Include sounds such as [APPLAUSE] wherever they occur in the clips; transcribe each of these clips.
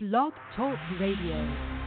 Blog Talk Radio.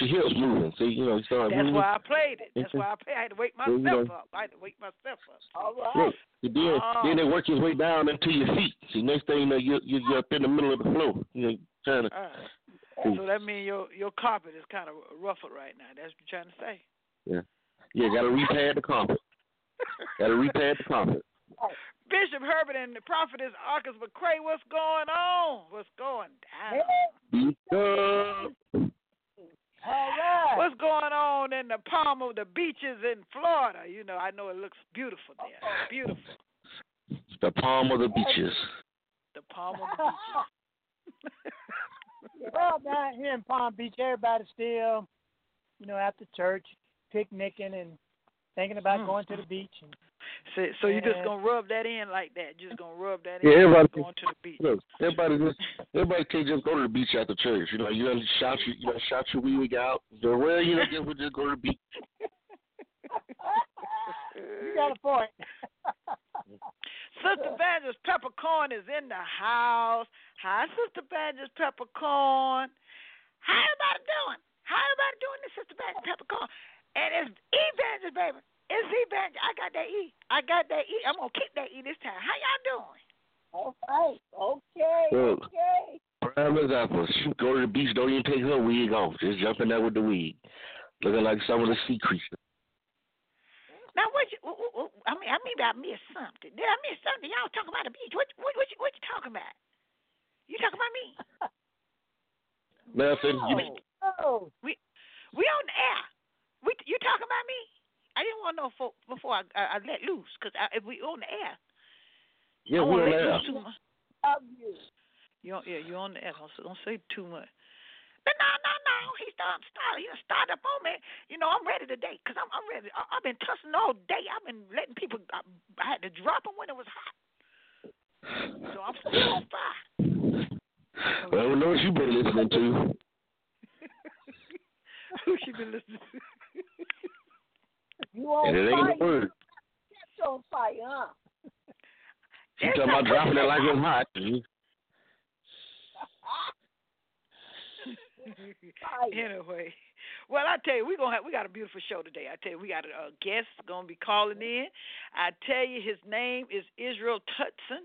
Get, your hips moving. See, you know, you start That's moving. why I played it. That's why I played. I had to wake Well, myself you know- up. I had to wake myself up. All right. Look, and then, Oh. then it work his way down into your feet. See, next thing you know, you're, you're, you're up in the middle of the floor. You know, trying to. Uh, so that means your your carpet is kind of ruffled right now. That's what you're trying to say. Yeah. Yeah, got to repad the carpet. got to repad the carpet. Bishop Herbert and the prophetess Arkes McCray, what's going on? What's going down? Because All right. What's going on in the palm of the beaches in Florida? You know, I know it looks beautiful there. Beautiful. the palm of the beaches. The palm of the beaches. [LAUGHS] [LAUGHS] well, down here in Palm Beach, everybody's still, you know, after church, picnicking and thinking about Mm. going to the beach. And, So, so you just gonna rub that in like that? Just gonna rub that in? Yeah, everybody- going to the beach. Look, everybody just everybody can't just go to the beach after church. You know, you gotta shout your you know, shout your wee out. So, well, you know, just, we'll just go to the beach. you got a point. [LAUGHS] Sister Evangelist Peppercorn is in the house. Hi, Sister Evangelist Peppercorn. How everybody doing? How everybody doing this, Sister Evangelist Peppercorn? And it's Evangelist, baby. It's Evangelist. I got that E. I got that E. I'm going to keep that E this time. How y'all doing? All right. Okay. Look. Okay. Prime example. She go to the beach, don't even take her wig off. Just jump in there with the wig. Looking like some of the sea creatures. Now, what you, wh- wh- wh- I mean, I mean, I missed something. Did I miss something? Y'all talking about the beach. What, what, what, you, what you talking about? You talking about me? Nothing. You, Oh. We on the air. We, you talking about me? I didn't want to know for, before I, I, I let loose, because if we on the air, Yeah, we're on let there. loose too much. Love you. You on, yeah, you on the air. Don't, say- don't say too much. But no, no, no. He started, started, he done started up on me. You know, I'm ready today, because I'm, I'm ready. I, I've been tussling all day. I've been letting people, I, I had to drop them when it was hot. So I'm still on fire. Well, we know what you've been listening to. [LAUGHS] Who she been listening to? You on And it ain't a fire. word. Catch on fire, huh? [LAUGHS] She talking about dropping it like it's hot. [LAUGHS] Anyway, well, I tell you, we gonna have we got a beautiful show today. I tell you, we got a, a guest gonna be calling in. I tell you, his name is Israel Tutson,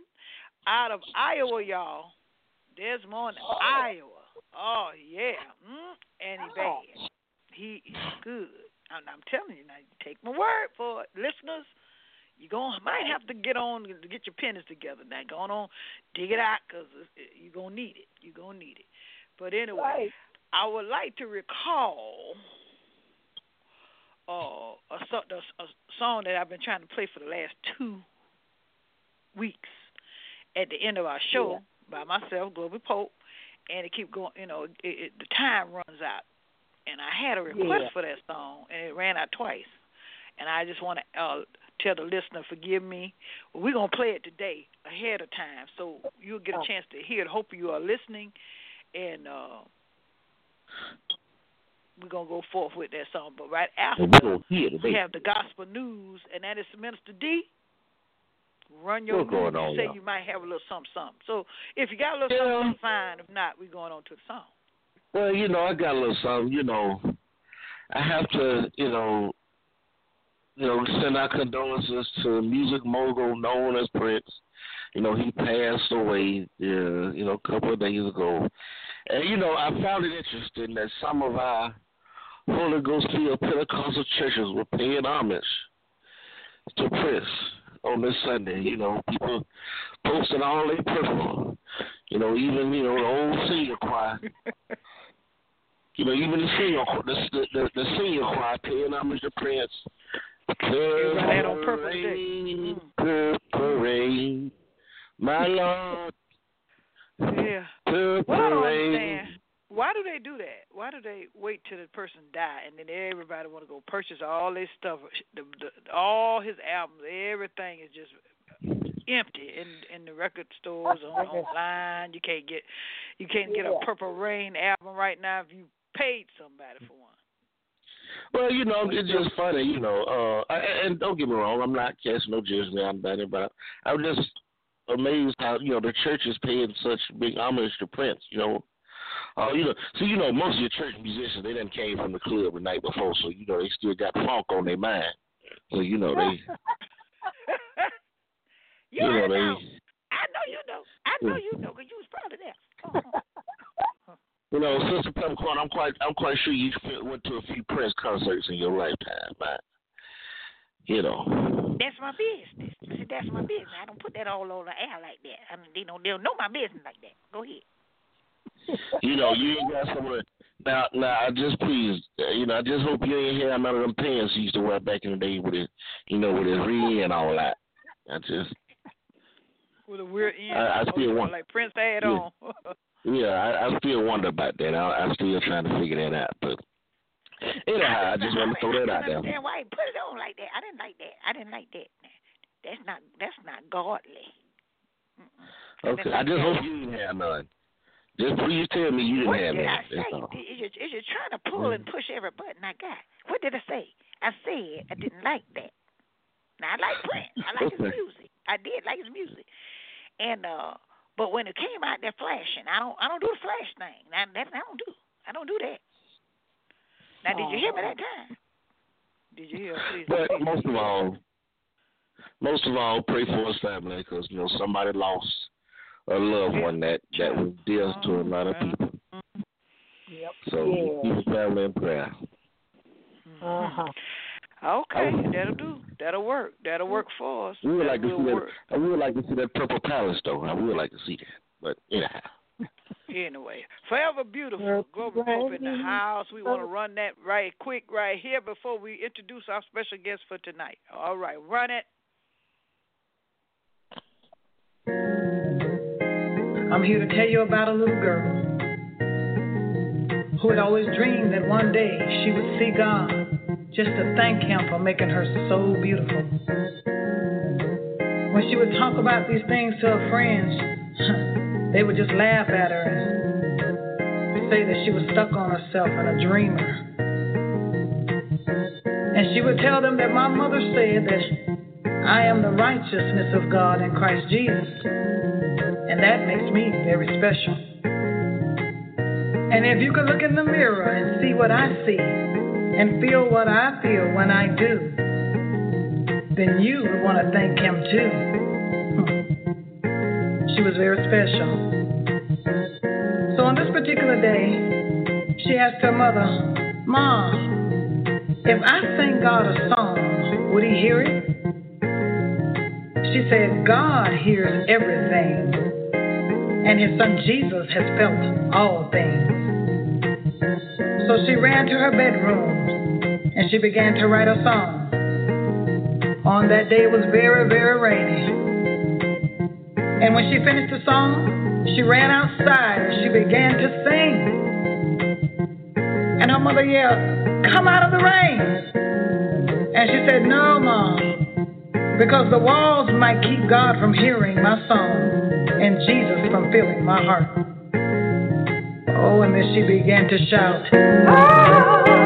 out of Iowa, y'all. Des Moines, Iowa. Oh yeah, mm, and he bad. He is good. I'm, I'm telling you now. Take my word for it, listeners. You going might have to get on to get your pennies together now. Go on, dig it out, cause you're gonna need it. You're gonna need it. But anyway, Right. I would like to recall uh, a, a, a song that I've been trying to play for the last two weeks at the end of our show by myself, Globee Pope, and it keep going. You know, it, it, the time runs out, and I had a request Yeah. for that song, and it ran out twice. And I just want to uh, tell the listener, forgive me. We're gonna play it today ahead of time, so you'll get a Oh. chance to hear it. Hope you are listening, and uh, we're gonna go forth with that song. But right after we're going to hear we have the gospel news, and that is Minister D. Run your What's going on, You say y'all? you might have a little something, something. So if you got a little Yeah. something, fine. If not, we're going on to the song. Well, you know, I got a little something. You know, I have to, you know, you know, send our condolences to music mogul known as Prince. You know, he passed away, uh, you know, a couple of days ago. And you know, I found it interesting that some of our Holy Ghost filled Pentecostal churches were paying homage to Prince. on this Sunday. You know, people posting all pray for. You know, even you know the old senior choir. [LAUGHS] you know, even the senior the the, the, the senior choir paying homage to Prince. Everybody had on purple today. Rain, purple rain, my mm. Lord. Yeah. Purple Well, I don't rain. understand. Why do they do that? Why do they wait till the person die and then everybody want to go purchase all this stuff, the, the, all his albums, everything is just empty in in the record stores on [LAUGHS] online. You can't get you can't get a Purple Rain album right now if you paid somebody for one. Well, you know, it's just funny, you know. Uh, I- and don't get me wrong, I'm not casting no judgment on anybody, but I'm just amazed how you know the church is paying such big homage to Prince. You know, uh, you know, so you know most of your church musicians they done came from the club the night before, so you know they still got funk on their mind. So you know they, [LAUGHS] you you know already they. I know you know. I know you know because you was probably there. You know, Sister Peppercorn, I'm quite, I'm quite sure you went to a few Prince concerts in your lifetime, but you know. That's my business. See, that's my business. I don't put that all on the air like that. I mean, they don't, they don't know my business like that. Go ahead. You know, you ain't got some of now. Now, I just please, uh, you know, I just hope you ain't have none of them pants you used to wear back in the day with it, you know, with his ring and all that. I just, With a weird end. I- I still want- Like Prince had Yeah. on. [LAUGHS] yeah, I, I still wonder about that. I, I'm still trying to figure that out. But anyhow, I just want to throw that out there. understand why he put it on like that. I didn't like that. I didn't like that. That's not. That's not godly. Mm-mm. Okay, I just hope you didn't have none. Just please tell me you didn't What have did I none. say? Is you, is you trying to pull and push every button I got? What did I say? I said I didn't like that. Now I like Prince. I like his [LAUGHS] music. I did like his music. And uh but when it came out there flashing, I don't I don't do the flash thing. Now that I don't do. I don't do that. Now did you hear me that time? Did you hear? Please, But please. most of all, most of all, pray for his family because you know somebody lost a loved one that that was dear to a lot of people. Yep. So Yeah. keep his family in prayer. Uh huh. Okay, that'll do. That'll work. That'll work for us. We would That like to will see that. work. I would like to see that purple palace though. I would like to see that. But anyhow, Anyway, forever beautiful. Purple Globee Pope in the house. We want to run that right quick right here before we introduce our special guest for tonight. All right, run it. I'm here to tell you about a little girl who had always dreamed that one day she would see God just to thank Him for making her so beautiful. When she would talk about these things to her friends, [LAUGHS] they would just laugh at her and say that she was stuck on herself and a dreamer. And she would tell them that my mother said that I am the righteousness of God in Christ Jesus. And that makes me very special. And if you could look in the mirror and see what I see and feel what I feel when I do, then you would want to thank Him too. Hmm. She was very special. So on this particular day, she asked her mother, Mom, if I sing God a song, would He hear it? She said, God hears everything, and His Son Jesus has felt all things. So she ran to her bedroom and she began to write a song. On that day it was very, very rainy. And when she finished the song, she ran outside and she began to sing. And her mother yelled, Come out of the rain! And she said, No, Mom because the walls might keep God from hearing my song and Jesus from filling my heart. Oh, and then she began to shout. Every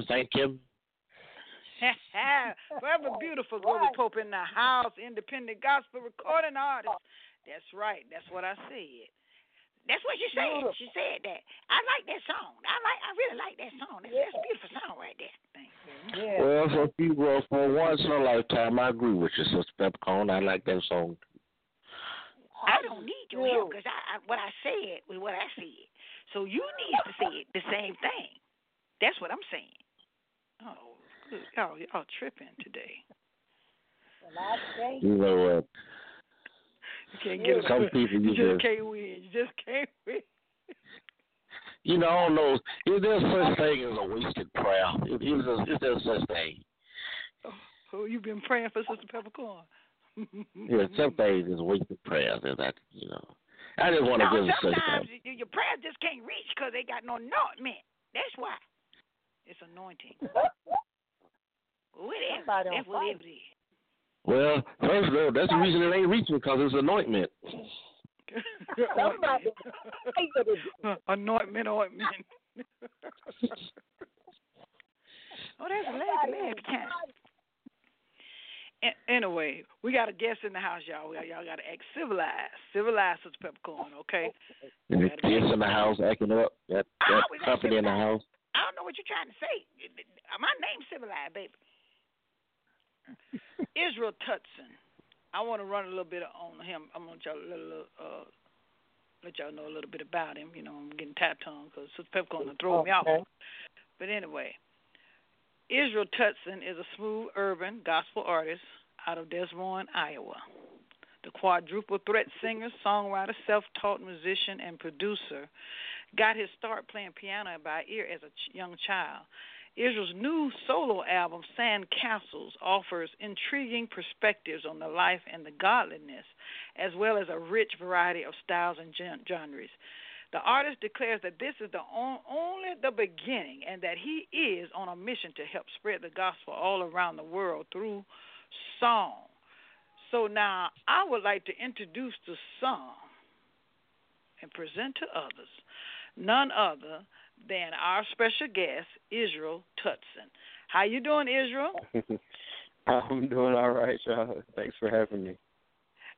are. Come on and thank him. Forever beautiful, Glory Pope in the house, independent gospel recording artist. That's right. That's what I said. That's what she said. She said that. I like that song. I like. I really like that song. That's, that's a beautiful song right there. Thank you. Yeah. Well, for people, for once in a lifetime, I agree with you, Sister Peppercorn. I like that song. I don't need your help because I, I, what I said was what I said. So you need to say it the same thing. That's what I'm saying. Oh, good. Oh, y'all, y'all oh, tripping today. Well, I think You know what? You can't get Some it. people You you just just, can't win. You just can't win. you know, I don't know. Is there such thing as a wasted prayer? Is, is, there, is there such thing? Oh, oh you've been praying for Sister Peppercorn. [LAUGHS] Yeah, some things is wasted prayers. And that, you know, I just want to no, give a such sometimes thing. your prayers just can't reach because they got no anointment. That's why. It's anointing. [LAUGHS] Whatever. Somebody on That's fire. it is. Well, first of all, that's the reason it ain't reaching because it's anointment. [LAUGHS] somebody anointment, [LAUGHS] ointment. oh, that's a laugh, laugh time. A- Anyway, we got a guest in the house, y'all. We- Y'all got to act civilized. Civilized Sister Peppercorn, okay? And the guest in the house acting up. That that ah, always company in the house. I don't know what you're trying to say. My name's civilized, baby. [LAUGHS] Israel Tutson. I want to run a little bit on him. I'm gonna y'all little, uh, let y'all know a little bit about him. You know, I'm getting tapped on because Sister Peppercorn will throw me off. Okay. But anyway, Israel Tutson is a smooth urban gospel artist out of Des Moines, Iowa. The quadruple threat singer, songwriter, self taught musician, and producer got his start playing piano by ear as a young child. Israel's new solo album, Sand Castles, offers intriguing perspectives on the life and the godliness, as well as a rich variety of styles and gen- genres. The artist declares that this is the on- only the beginning and that he is on a mission to help spread the gospel all around the world through song. So now I would like to introduce the song and present to others none other than our special guest, Israel Tutson. How you doing, Israel? [LAUGHS] I'm doing all right, y'all. Thanks for having me.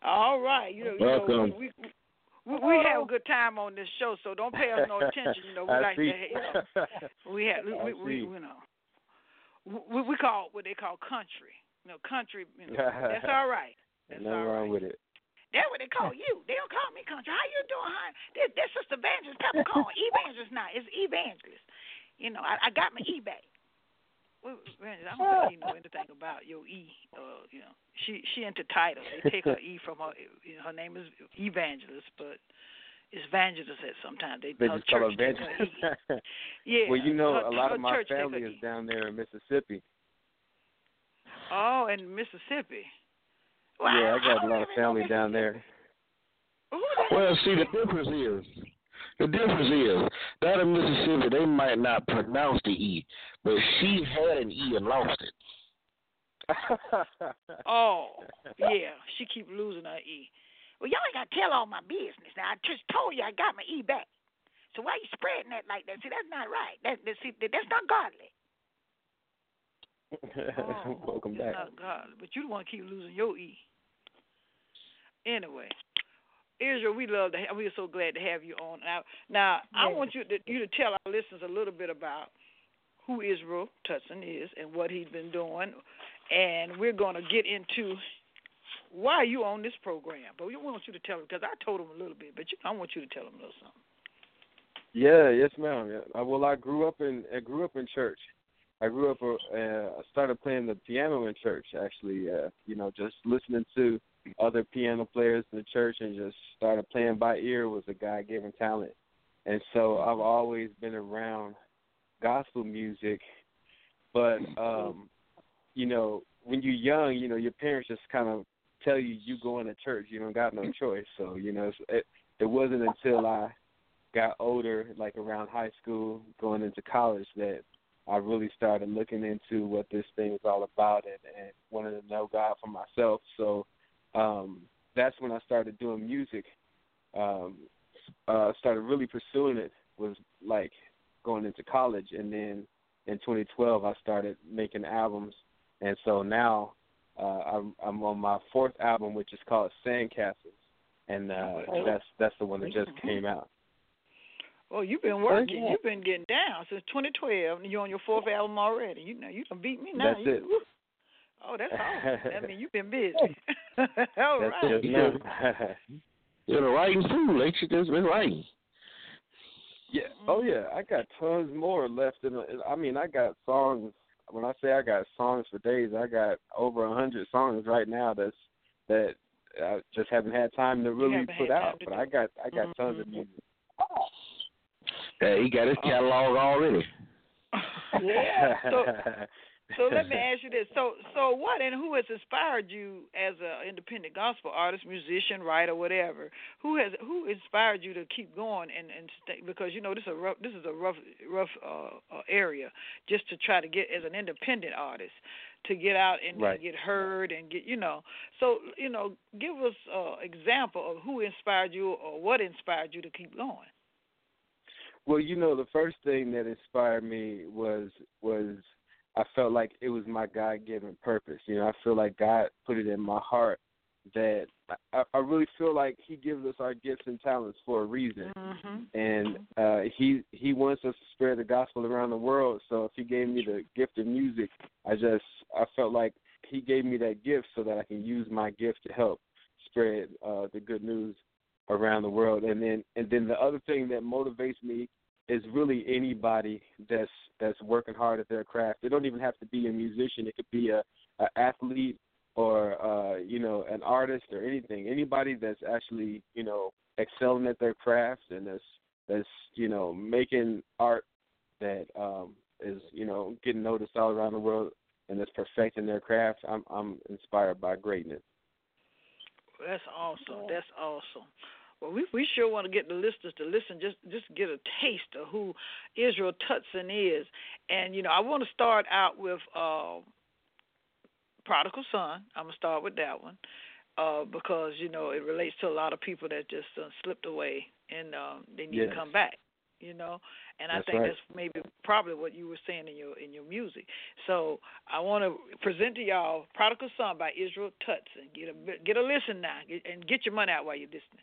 All right. You know, you know we, we we have a good time on this show, so don't pay us no [LAUGHS] attention. You know, we I like see. to, you know, we have we we, we you know we we call what they call country. You know, country. You know, that's [LAUGHS] all right. That's Nothing all wrong right. with it. That's what they call you. They don't call me country. How you doing? Hi. This this Sister Evangelist Peppercorn. [LAUGHS] Evangelist now. It's Evangelist. You know, I, I got my E back. Well, Evangelist, I don't think you know anything about your E. Uh, you know, she she into titles. They take her E from her. You know, her name is Evangelist, but it's Evangelist at sometimes. They, They just call church it her evangelist. E. [LAUGHS] Yeah. well, you know, her, a lot of my church take her family E. is down there in Mississippi. Oh, in Mississippi. Well, yeah, I got a lot of family down there. Well, see, the difference is, the difference is, down in Mississippi, they might not pronounce the E, but she had an E and lost it. [LAUGHS] Oh, yeah. She keep losing her E. Well, y'all ain't got to tell all my business. Now, I just told you I got my E back. So why you spreading that like that? See, that's not right. That, that see, that, that's not godly. [LAUGHS] Welcome That's back. not godly. But you don't want to keep losing your E. Anyway, Israel, we love to. Have, we are so glad to have you on. Now, now I want you to you to tell our listeners a little bit about who Israel Tutson is and what he's been doing, and we're going to get into why are you on this program. But we want you to tell them because I told them a little bit, but you, I want you to tell them a little something. Yeah, yes, ma'am. Yeah. Well, I grew up in I grew up in church. I grew up. Uh, I started playing the piano in church. Actually, uh, you know, just listening to other piano players in the church and just started playing by ear was a God given talent. And so I've always been around gospel music, but um, you know, when you're young, you know, your parents just kind of tell you you going to church. You don't got no choice. So you know, it it wasn't until I got older, like around high school, going into college, that I really started looking into what this thing is all about and, and wanted to know God for myself. So um, that's when I started doing music. um, uh, started really pursuing it was like going into college, and then in 2012 I started making albums, and so now uh, I'm, I'm on my fourth album, which is called Sandcastles, and uh, that's that's the one that just came out. Well, you've been working. You've been getting down since 2012, and you're on your fourth album already. You know, you can beat me now. That's you, it. Woo. Oh, that's awesome. That mean, you've been [LAUGHS] busy. [LAUGHS] All That's right. it. Yeah. You're the writing too. ain't you? Just been writing. Yeah. Oh yeah. I got tons more left in. The, I mean, I got songs. When I say I got songs for days, I got over a hundred songs right now. That's that I just haven't had time to really put out. But I got I got tons of Mhm. music. Yeah, he got his catalog already. [LAUGHS] yeah. So, so let me [LAUGHS] ask you this: so, so what and who has inspired you as an independent gospel artist, musician, writer, whatever? Who has who inspired you to keep going and and stay? Because you know this is a rough this is a rough rough uh, uh, area just to try to get as an independent artist to get out and, Right. and get heard and get you know. So you know, give us an example of who inspired you or what inspired you to keep going. Well, you know, the first thing that inspired me was was I felt like it was my God given purpose. You know, I feel like God put it in my heart that I, I really feel like He gives us our gifts and talents for a reason, Mm-hmm. and uh, He He wants us to spread the gospel around the world. So if He gave me the gift of music, I just I felt like He gave me that gift so that I can use my gift to help spread uh, the good news around the world. And then and then the other thing that motivates me is really anybody that's that's working hard at their craft. They don't even have to be a musician. It could be a, a athlete or uh, you know an artist or anything. Anybody that's actually you know excelling at their craft and that's that's you know making art that um, is you know getting noticed all around the world and that's perfecting their craft. I'm I'm inspired by greatness. That's awesome. That's awesome. Well, we we sure want to get the listeners to listen, just just get a taste of who Israel Tutson is, and you know I want to start out with uh, Prodigal Son. I'm gonna start with that one uh, because you know it relates to a lot of people that just uh, slipped away and um, they need Yes. to come back. You know, and I think right. that's maybe probably what you were saying in your in your music. So I want to present to y'all "Prodigal Son" by Israel Tutson. Get a get a listen now, and get your money out while you're listening.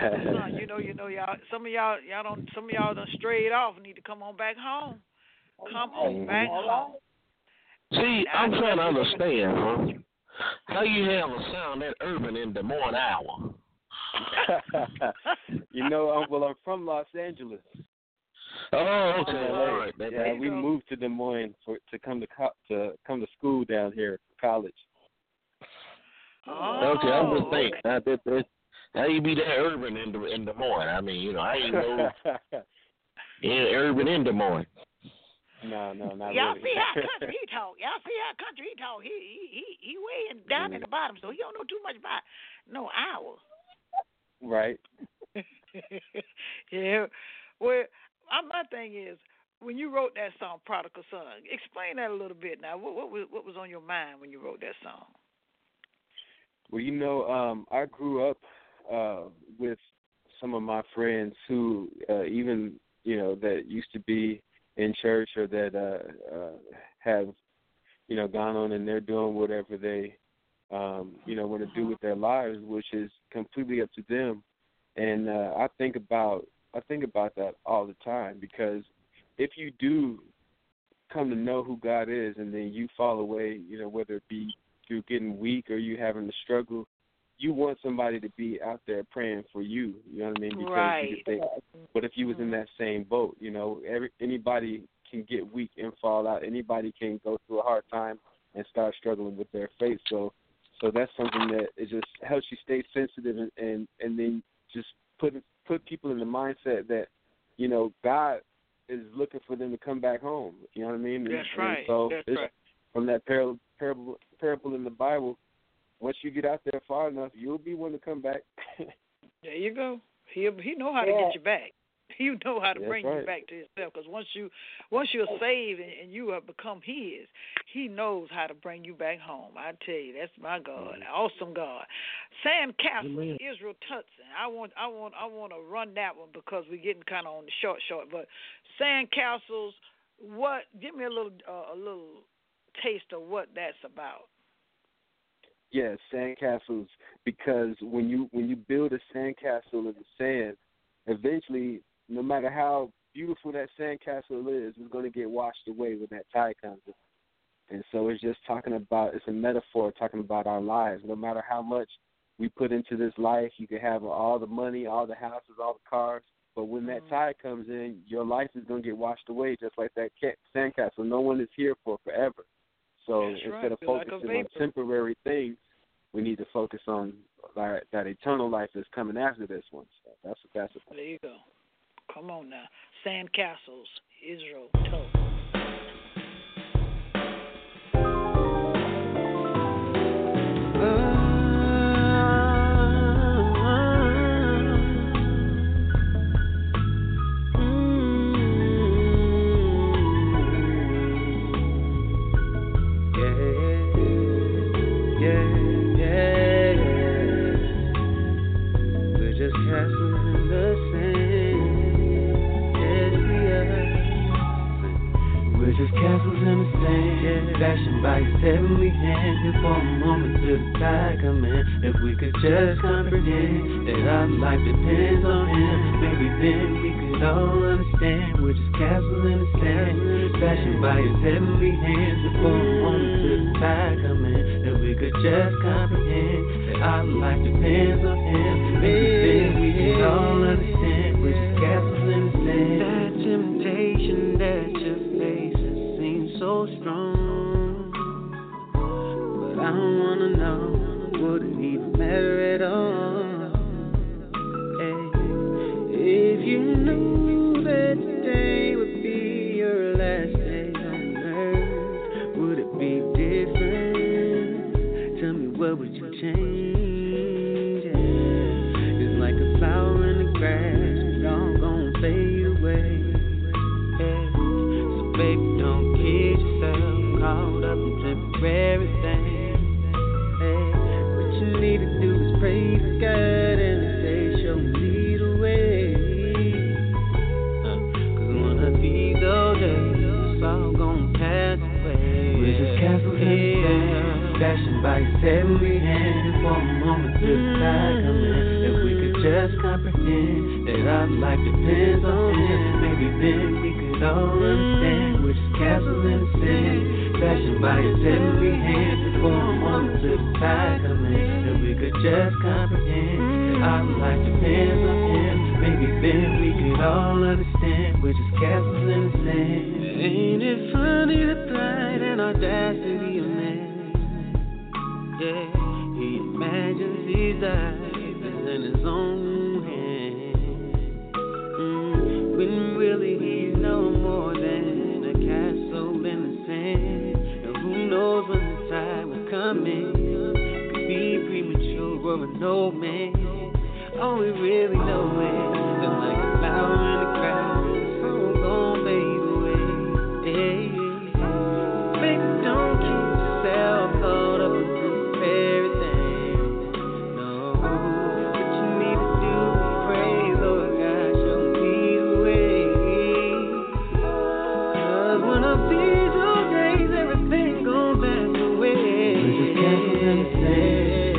Prodigal [LAUGHS] son, you know, you know, y'all. Some of y'all, y'all don't. Some of y'all done strayed off. Need to come on back home. Come on back home. See, I'm trying to understand, huh? How you have a sound that urban in Des Moines Iowa? [LAUGHS] you know, um, well, I'm from Los Angeles. Oh, okay, all right. That, Yeah, There we go. moved to Des Moines for to come to co- to come to school down here, college. Oh, Okay, I'm just thinking. How, that, that, how you be that urban in Des, in Des Moines? I mean, you know, I ain't know in, [LAUGHS] urban in Des Moines. no, no, not Y'all really. see how [LAUGHS] country he talk. Y'all see how country he talk. He he he, he way in, down in the bottom, so he don't know too much about no hour. right. [LAUGHS] yeah. Well, uh, my thing is, when you wrote that song, "Prodigal Son," explain that a little bit. Now, what what was what was on your mind when you wrote that song? Well, you know, um, I grew up uh, with some of my friends who, uh, even you know, that used to be in church or that uh, uh, have, you know, gone on and they're doing whatever they, um, you know, want to do with their lives, which is completely up to them. And uh, I think about I think about that all the time because if you do come to know who God is and then you fall away, you know, whether it be through getting weak or you having to struggle, you want somebody to be out there praying for you. You know what I mean? Because Right. you think, what if you was in mm-hmm. that same boat? You know, every anybody can get weak and fall out. Anybody can go through a hard time and start struggling with their faith. So, so that's something that it just helps you stay sensitive and and, and then just put put people in the mindset that you know God is looking for them to come back home. You know what I mean? That's And right. So That's right. from that parable, parable parable in the Bible. Once you get out there far enough, you'll be one to come back. [LAUGHS] There you go. He he know how to get you back. [LAUGHS] You know how to That's bring you back to yourself. Because once you once you're saved and, and you have become His, He knows how to bring you back home. I tell you, that's my God, awesome God. Sand Castle, Amen. Israel Tutson. I want I want I want to run that one because we're getting kind of on the short short. But Sand Castles, what? Give me a little uh, a little taste of what that's about. Yeah, sandcastles. Because when you when you build a sandcastle in the sand, eventually, no matter how beautiful that sandcastle is, it's going to get washed away when that tide comes. in. And so it's just talking about it's a metaphor talking about our lives. No matter how much we put into this life, you can have all the money, all the houses, all the cars, but when that mm-hmm. tide comes in, your life is going to get washed away, just like that sandcastle. No one is here for forever. So That's right. of Feel like on temporary things, we need to focus on that, that eternal life that's coming after this one. So that's what that's about. There you go. Come on now. Sand Castles, Israel Tutson. Heavenly hand for a moment to the tide come in. If we could just comprehend that our life depends on Him, maybe then we could all understand we're just castles in the sand, fashioned by His heavenly hands. Here for a moment to the tide come in. If we could just comprehend that our life depends on Him, maybe then we could all understand matter all. Hey, if you knew that today would be your last day on earth, would it be different? Tell me what would you change? Depends on Him, maybe then we could all understand. We're just castles in the sand, fashioned by His heavenly hand. For a moment till the come in,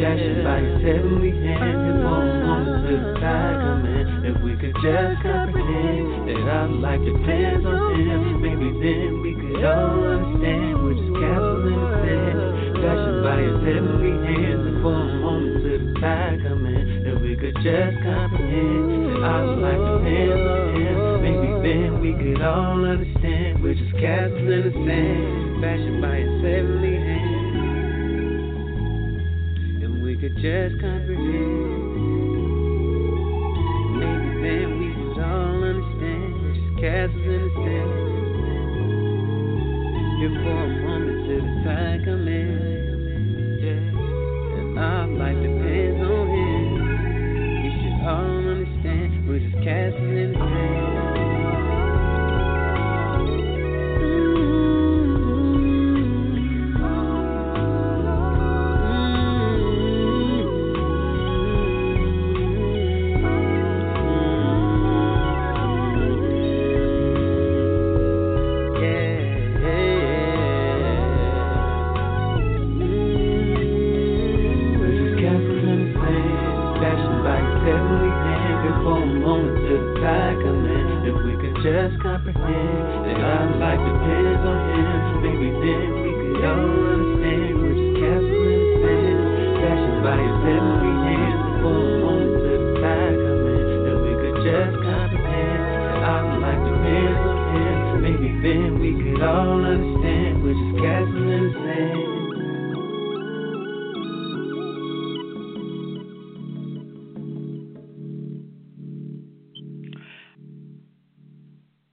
fashioned by His heavenly hand. One moment till the tide come in, if we could just comprehend that our life depends on Him, maybe then we could all understand. We're just castles in the sand, fashioned by His heavenly hands. And for a moment the tide come in, if we could just comprehend that our life depends on Him, maybe then we could all understand. We're just castles in the sand, fashioned by His heavenly just comprehend.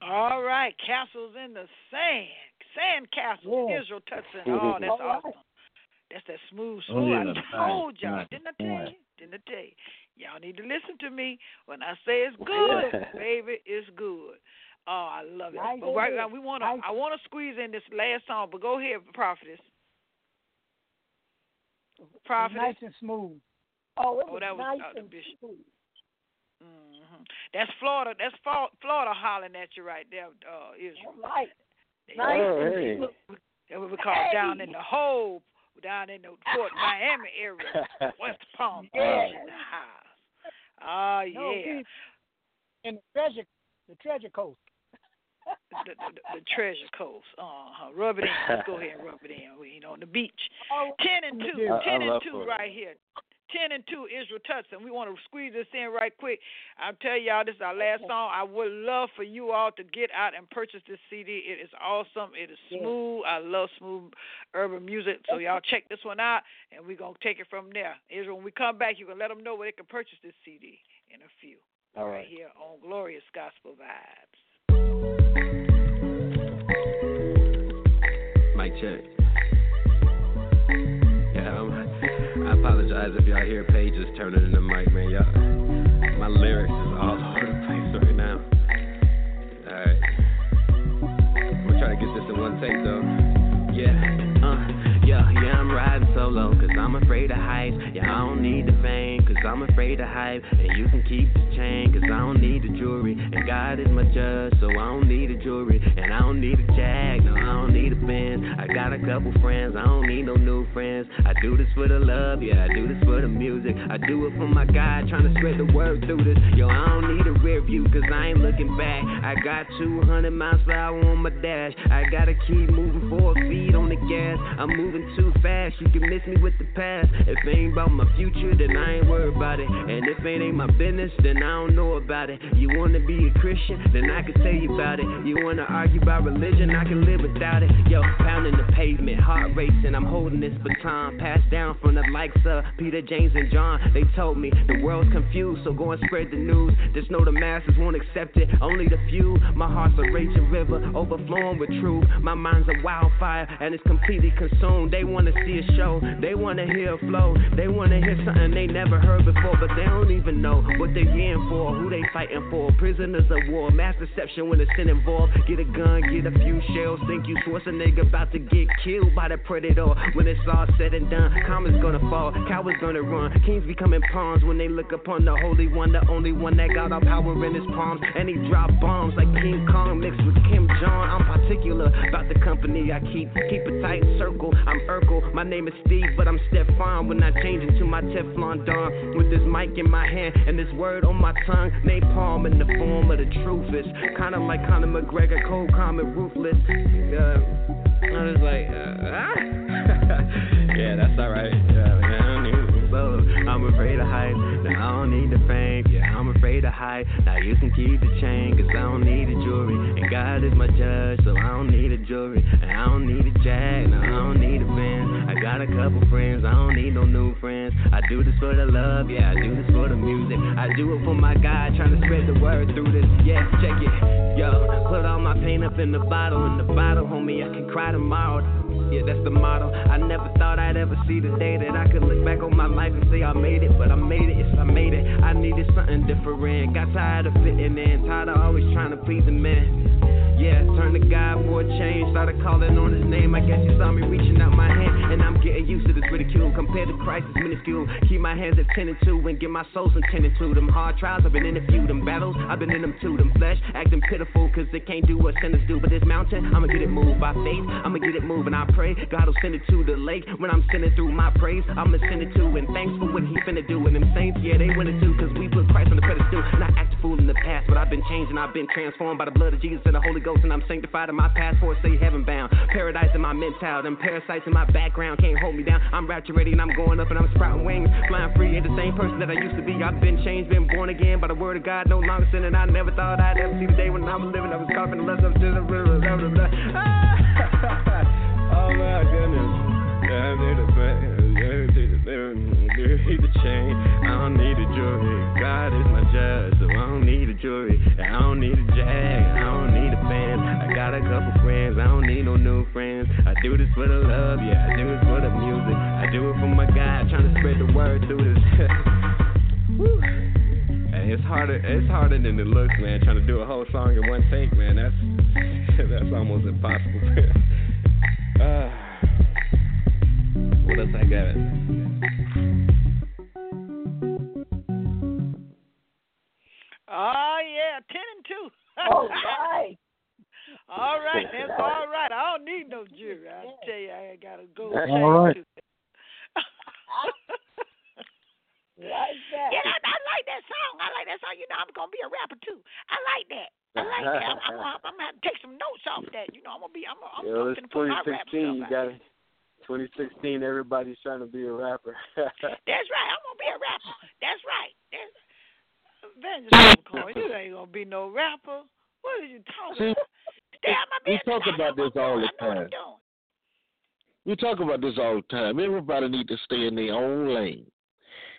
All right, castles in the sand, sand castles. Yeah. Israel Tutson. Oh, that's All right. awesome. That's that smooth, Oh, smooth. yeah, I told y'all, didn't I tell nice. you? Didn't I tell you? Y'all need to listen to me when I say it's [LAUGHS] good, baby. It's good. Oh, I love it. Nice but right now we want to. Nice. I want to squeeze in this last song, but go ahead, prophetess. Prophetess. Nice and smooth. Oh, it Oh, was that was, nice uh, the and bishop. smooth. That's Florida. That's Florida hollering at you right there, uh, Israel. All right. Nice Oh, hey. smooth. That's what we call down in the hole, down in the Fort Miami area, [LAUGHS] West Palm Beach in the house. Oh yeah, we- in the treasure, the treasure coast. the, the, the treasure coast. Uh huh. Rub it in. Let's go ahead and rub it in. We ain't on the beach. [LAUGHS] Ten and two. I- I Ten and two right here. Ten and two, Israel Tutson. We want to squeeze this in right quick. I'll tell y'all this is our last song. I would love for you all to get out and purchase this CD. It is awesome. It is Yeah. smooth. I love smooth urban music. So y'all check this one out, and we're gonna take it from there. Israel, when we come back, you can let them know where they can purchase this CD in a few. All right right. here on Glorious Gospel Vibes. Mic check. Apologize if y'all hear pages turning in the mic, man. Y'all, my lyrics is all [LAUGHS] over the place right now. Alright. We'll try to get this in one take, though. Yeah, uh, yeah, yeah, I'm riding solo, cause I'm afraid of heights. Yeah, I don't need the fame, cause I'm afraid of hype. And you can keep the chain, cause I don't need the jewelry. And God is my judge, so I don't need the jewelry. And I don't need a jag, no, I don't need a Benz. I got a couple friends, I don't need no new friends. I do this for the love, yeah, I do this for the music. I do it for my God, trying to spread the word through this. Yo, I don't need a rear view, cause I ain't looking back. I got 200 miles per hour on my dash. I gotta keep moving four feet on the gas. I'm moving too fast, you can miss me with the past. If it ain't about my future, then I ain't worried about it. And if it ain't my business, then I don't know about it. You wanna be a Christian, then I can tell you about it. You wanna argue about religion, I can live without it. Yo, pounding the pavement, heart racing, I'm holding this baton passed down from the likes of Peter, James, and John. They told me the world's confused, so go and spread the news. Just know the masses won't accept it, only the few. My heart's a raging river, overflowing with truth. My mind's a wildfire, and it's completely consumed. They wanna see a show, they wanna hear a flow, they wanna hear something they never heard before, but they don't even know what they're here for, who they fighting for. Prisoners of war, mass deception when it's involved. Get a gun, get a few shells, think you Schwarzenegger about to get killed by the predator. When it's all said and done, commas gonna fall, cowards gonna run, kings becoming pawns when they look upon the holy one, the only one that got all power in his palms, and he drop bombs like King Kong mixed with Kim Jong. I'm particular about the company I keep, keep a tight circle. I'm Urkel, my name is Steve, but I'm Stefan when I change into my Teflon Don with this mic in my hand and this word on my tongue. Napalm in the form of the truth is kinda like Conor McGregor, cold, calm, and ruthless. Uh, I was like, uh, ah. [LAUGHS] yeah, that's alright. Yeah, I'm afraid of hype. Now I don't need the fame. Yeah, I'm afraid of hype. Now you can keep the chain, cause I don't need the jewelry. And God is my judge, so I don't need a jewelry. And I don't need a jack, no, I don't need a band. I got a couple friends, I don't need no new friends. I do this for the love, yeah, I do this for the music. I do it for my God, trying to spread the word through this. Yeah, check it. Yo, put all my pain up in the bottle, in the bottle, homie. I can cry tomorrow. Yeah, that's the motto. I never thought I'd ever see the day that I could look back on my life and say I made it, but I made it. Yes, I made it. I needed something different. Got tired of fitting in, tired of always trying to please a man. Yeah, turn to God for a change. Started calling on his name. I guess you saw me reaching out my hand. And I'm getting used to this ridicule. Compared to Christ, it's minuscule. Keep my hands at 10 and get my soul some 10 and 2. Them hard trials, I've been in a few. Them battles, I've been in them too. Them flesh acting pitiful because they can't do what sinners do. But this mountain, I'ma get it moved by faith. I'ma get it moving. I pray God will send it to the lake. When I'm sending through my praise, I'ma send it to. And thanks for what he finna do. And them saints, yeah, they win it too. Because we put Christ on the pedestal. I act fool in the past, but I've been changed and I've been transformed by the blood of Jesus and the Holy Ghost. And I'm sanctified in my passport, say heaven bound. Paradise in my mental, them parasites in my background can't hold me down. I'm rapture ready and I'm going up and I'm sprouting wings. Flying free, ain't the same person that I used to be. I've been changed, been born again by the word of God. No longer sinning. I never thought I'd ever see the day when I was living. I was caught up in the lust of the blah. [LAUGHS] Oh my goodness. A need the chain. I don't need a jewelry. God is my judge, so I don't need a jury. I don't need a jag. I don't need a fan. I got a couple friends. I don't need no new friends. I do this for the love, yeah. I do this for the music. I do it for my God, trying to spread the word through this. [LAUGHS] Hey, it's harder. It's harder than it looks, man. Trying to do a whole song in one take, man. That's [LAUGHS] that's almost impossible. [LAUGHS] uh, what else I got? Oh yeah, ten and two. All [LAUGHS] right. all right, that's all right. I don't need no jury. I tell you, I gotta go. All right. Like that. [LAUGHS] Yeah, I, I like that song. I like that song. You know, I'm gonna be a rapper too. I like that. I like that. I'm, I'm, I'm, I'm gonna have to take some notes off that. You know, I'm gonna be. I'm, I'm, Yo, I'm it's gonna put my rap 2016. You got it. 2016. Everybody's trying to be a rapper. [LAUGHS] That's right. I'm gonna be a rapper. That's right. That's You ain't gonna be no rapper. What are you talking about? Damn, I we talk about this all the time. We talk about this all the time. Everybody need to stay in their own lane.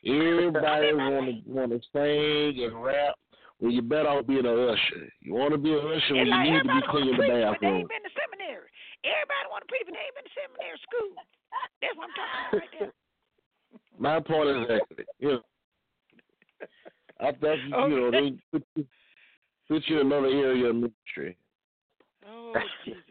Everybody want to want to sing and rap. Well, you better off being an usher. You want to be an usher when It's you like need to be cleaning wanna the but they bathroom. ain't been to seminary. Everybody want to preach, but they ain't been to seminary school. That's what I'm talking about right there. My point is exactly. You know, I thought you, you know they put you, put you in another area of ministry. Oh Jesus,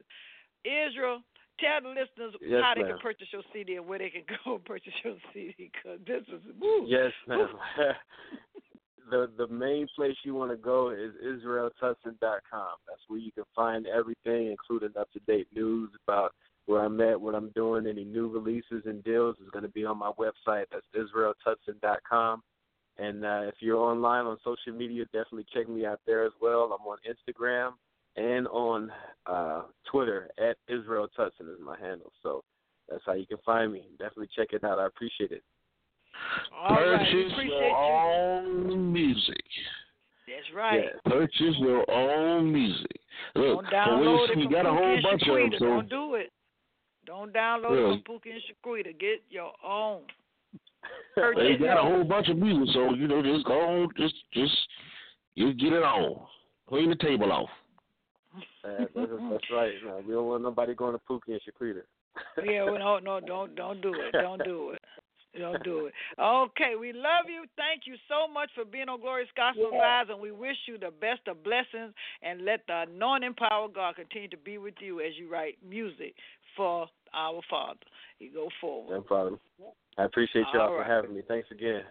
Israel. Tell the listeners Yes, how they ma'am. can purchase your CD and where they can go and purchase your CD. Cause this is woo. yes, ma'am. [LAUGHS] the the main place you want to go is israeltutson.com. That's where you can find everything, including up to date news about where I'm at, what I'm doing, any new releases and deals is going to be on my website. That's israeltutson.com. And uh, if you're online on social media, definitely check me out there as well. I'm on Instagram and on uh, Twitter at Israel Tutson is my handle. So that's how you can find me. Definitely check it out. I appreciate it. All right, we Purchase appreciate your own music. That's right. Yeah. Purchase your own music. Look, Don't for download it we from got a whole bunch of them. So Don't do it. Don't download Yeah. it from Pookie and Shaquita. Get your own. They got a whole bunch of music. So you know, just go on, just just you get it on. Clean the table off. Uh, that's, that's right. No, we don't want nobody going to Pookie and Shaquita. yeah, well, no, no, don't, don't do it. Don't do it. Don't do it. Okay, we love you. Thank you so much for being on Glorious Gospel Yeah. Vibes, and we wish you the best of blessings. And let the anointing power of God continue to be with you as you write music for our Father. You go forward. No problem. I appreciate y'all All for having me. Thanks again.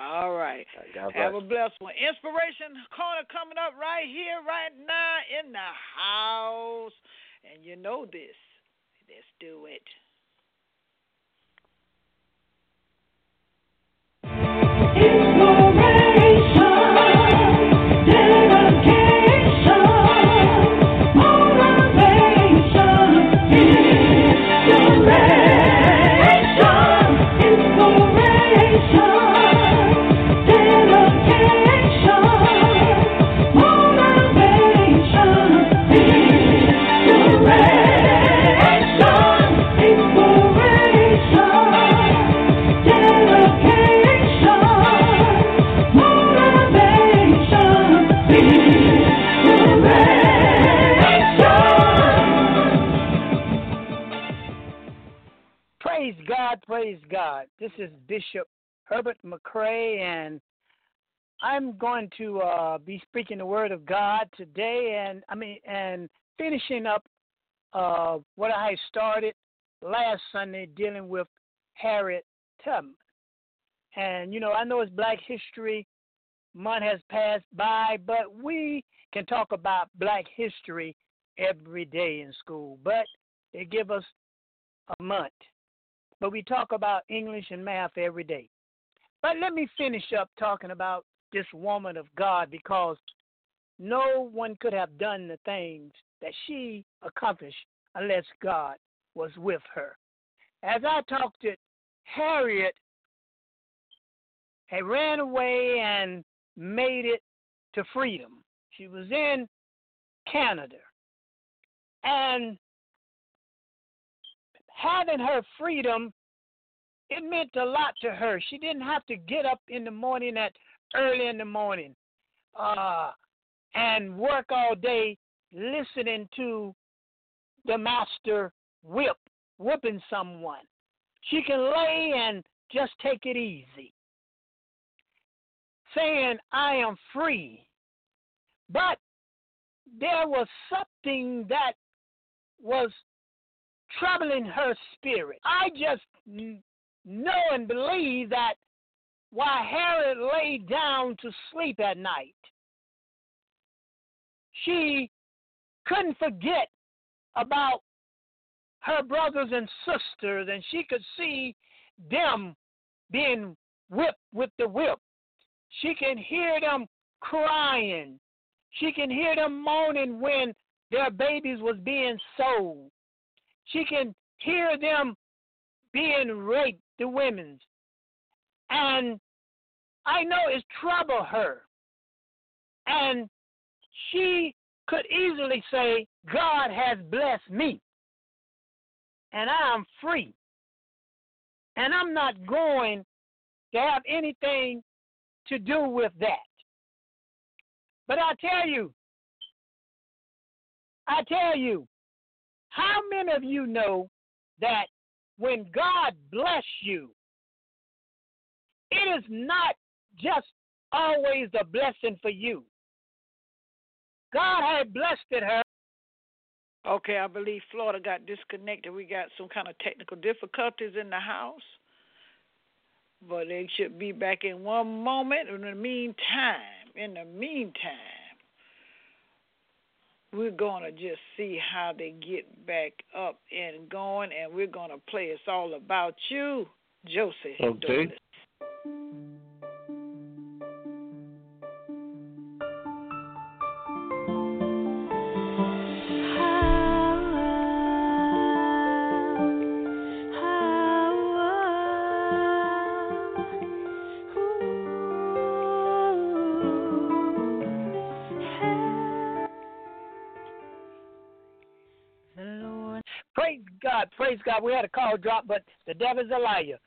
All right. Have a blessed one. Inspiration corner coming up right here, right now in the house. And you know this. Let's do it. Praise God. This is Bishop Herbert McCray, and I'm going to uh, be speaking the Word of God today, and I mean, and finishing up uh, what I started last Sunday dealing with Harriet Tubman. And you know, I know it's Black History Month has passed by, but we can talk about Black history every day in school. But they give us a month but we talk about English and math every day. But let me finish up talking about this woman of God because no one could have done the things that she accomplished unless God was with her. As I talked to Harriet, had ran away and made it to freedom. She was in Canada. And having her freedom, it meant a lot to her. She didn't have to get up in the morning at early in the morning uh, and work all day listening to the master whip, whipping someone. She can lay and just take it easy, saying, I am free. But there was something that was troubling her spirit. I just know and believe that while Harriet lay down to sleep at night, she couldn't forget about her brothers and sisters, and she could see them being whipped with the whip. She can hear them crying. She can hear them moaning when their babies was being sold. She can hear them being raped, the women's. And I know it's trouble her. And she could easily say, God has blessed me. And I am free. And I'm not going to have anything to do with that. But I tell you, I tell you, how many of you know that when God bless you, it is not just always a blessing for you. God had blessed it her. Okay, I believe Florida got disconnected. We got some kind of technical difficulties in the house. But they should be back in one moment. In the meantime, in the meantime, we're going to just see how they get back up and going, and we're going to play It's All About You, Josie. Okay. Praise God. We had a call drop, but the devil's a liar.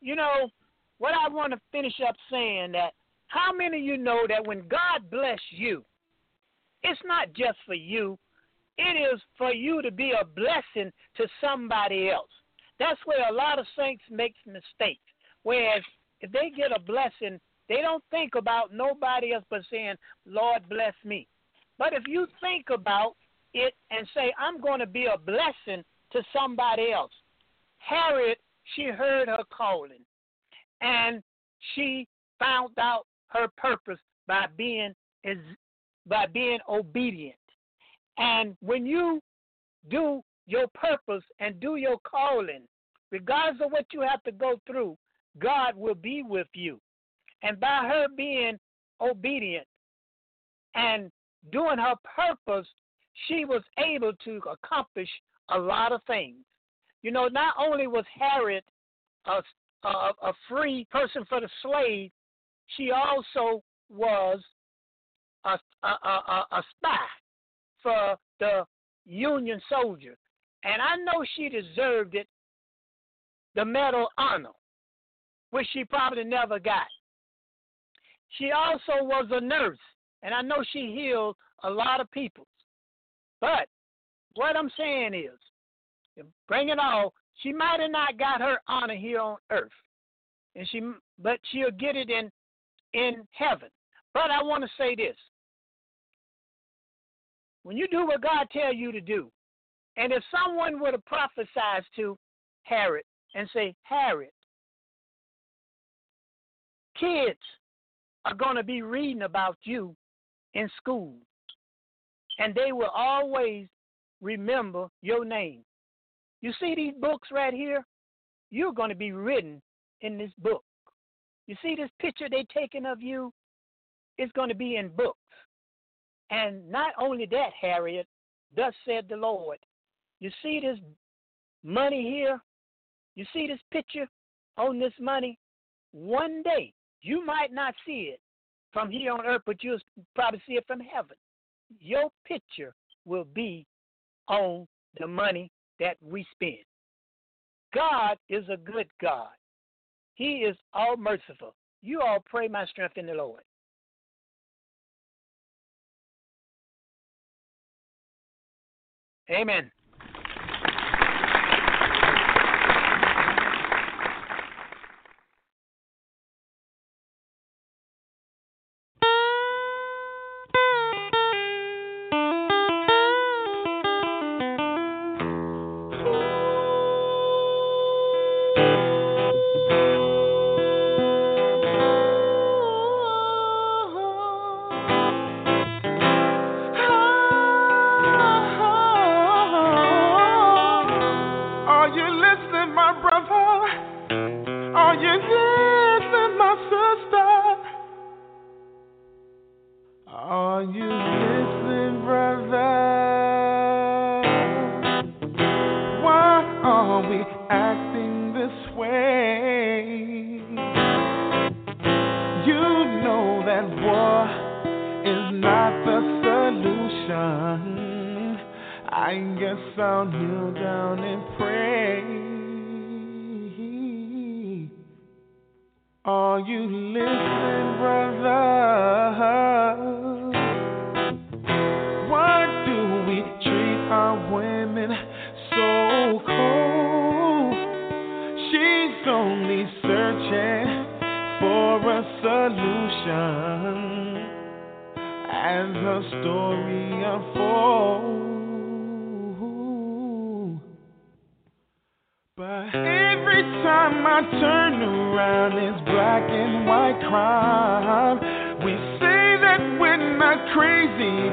You know, what I want to finish up saying that how many of you know that when God bless you, it's not just for you, it is for you to be a blessing to somebody else. That's where a lot of saints make mistakes. Whereas if they get a blessing, they don't think about nobody else but saying, Lord bless me. But if you think about it and say, I'm going to be a blessing to somebody else. Harriet, she heard her calling and she found out her purpose by being is by being obedient. And when you do your purpose and do your calling, regardless of what you have to go through, God will be with you. And by her being obedient and doing her purpose, she was able to accomplish a lot of things. You know, not only was Harriet a, a, a free person for the slave, she also was a, a, a, a spy for the Union soldier. And I know she deserved it, the Medal Honor, which she probably never got. She also was a nurse, and I know she healed a lot of people. But what I'm saying is, bring it all. She might have not got her honor here on earth, and she, but she'll get it in in heaven. But I want to say this: when you do what God tells you to do, and if someone were to prophesy to Harriet and say, Harriet, kids are going to be reading about you in school, and they will always remember your name. You see these books right here? You're going to be written in this book. You see this picture they taking of you? It's going to be in books. And not only that, Harriet, thus said the Lord. You see this money here? You see this picture on this money? One day, you might not see it from here on earth, but you'll probably see it from heaven. Your picture will be on the money that we spend. God is a good God. He is all merciful. You all pray my strength in the Lord. Amen.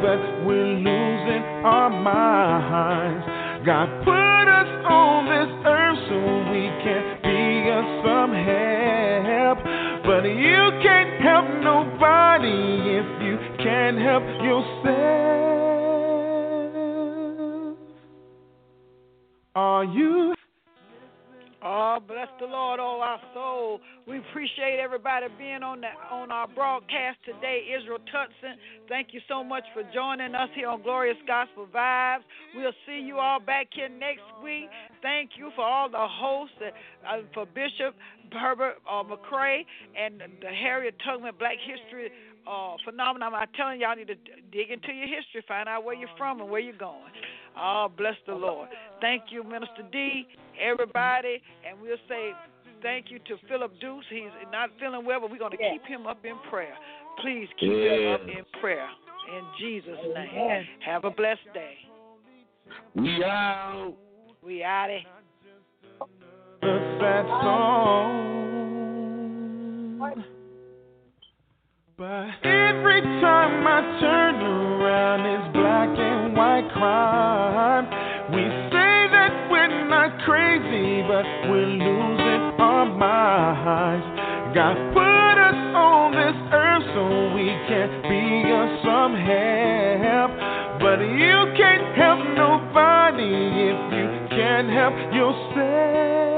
But we're losing our minds. God put us on this earth so we can be of some help. But you can't help nobody if you can't help yourself. Are you? Oh, bless the Lord, oh our soul. We appreciate everybody being on the on our broadcast today. Israel Tutson, thank you so much for joining us here on Glorious Gospel Vibes. We'll see you all back here next week. Thank you for all the hosts, uh, for Bishop Herbert uh, McCray and the Harriet Tubman Black History uh, phenomenon. I'm telling y'all, need to dig into your history, find out where you're from and where you're going. Oh, bless the Lord. Thank you, Minister D, everybody, and we'll say thank you to Phillip Dukes. He's not feeling well, but we're going to keep him up in prayer. Please keep him up in prayer. In Jesus' name. Have a blessed day. We out. We out it. the sad song. But every time I turn around, it's black and white crime. We say that we're not crazy, but we're losing our minds. God put us on this earth so we can be of some help. But you can't help nobody if you can't help yourself.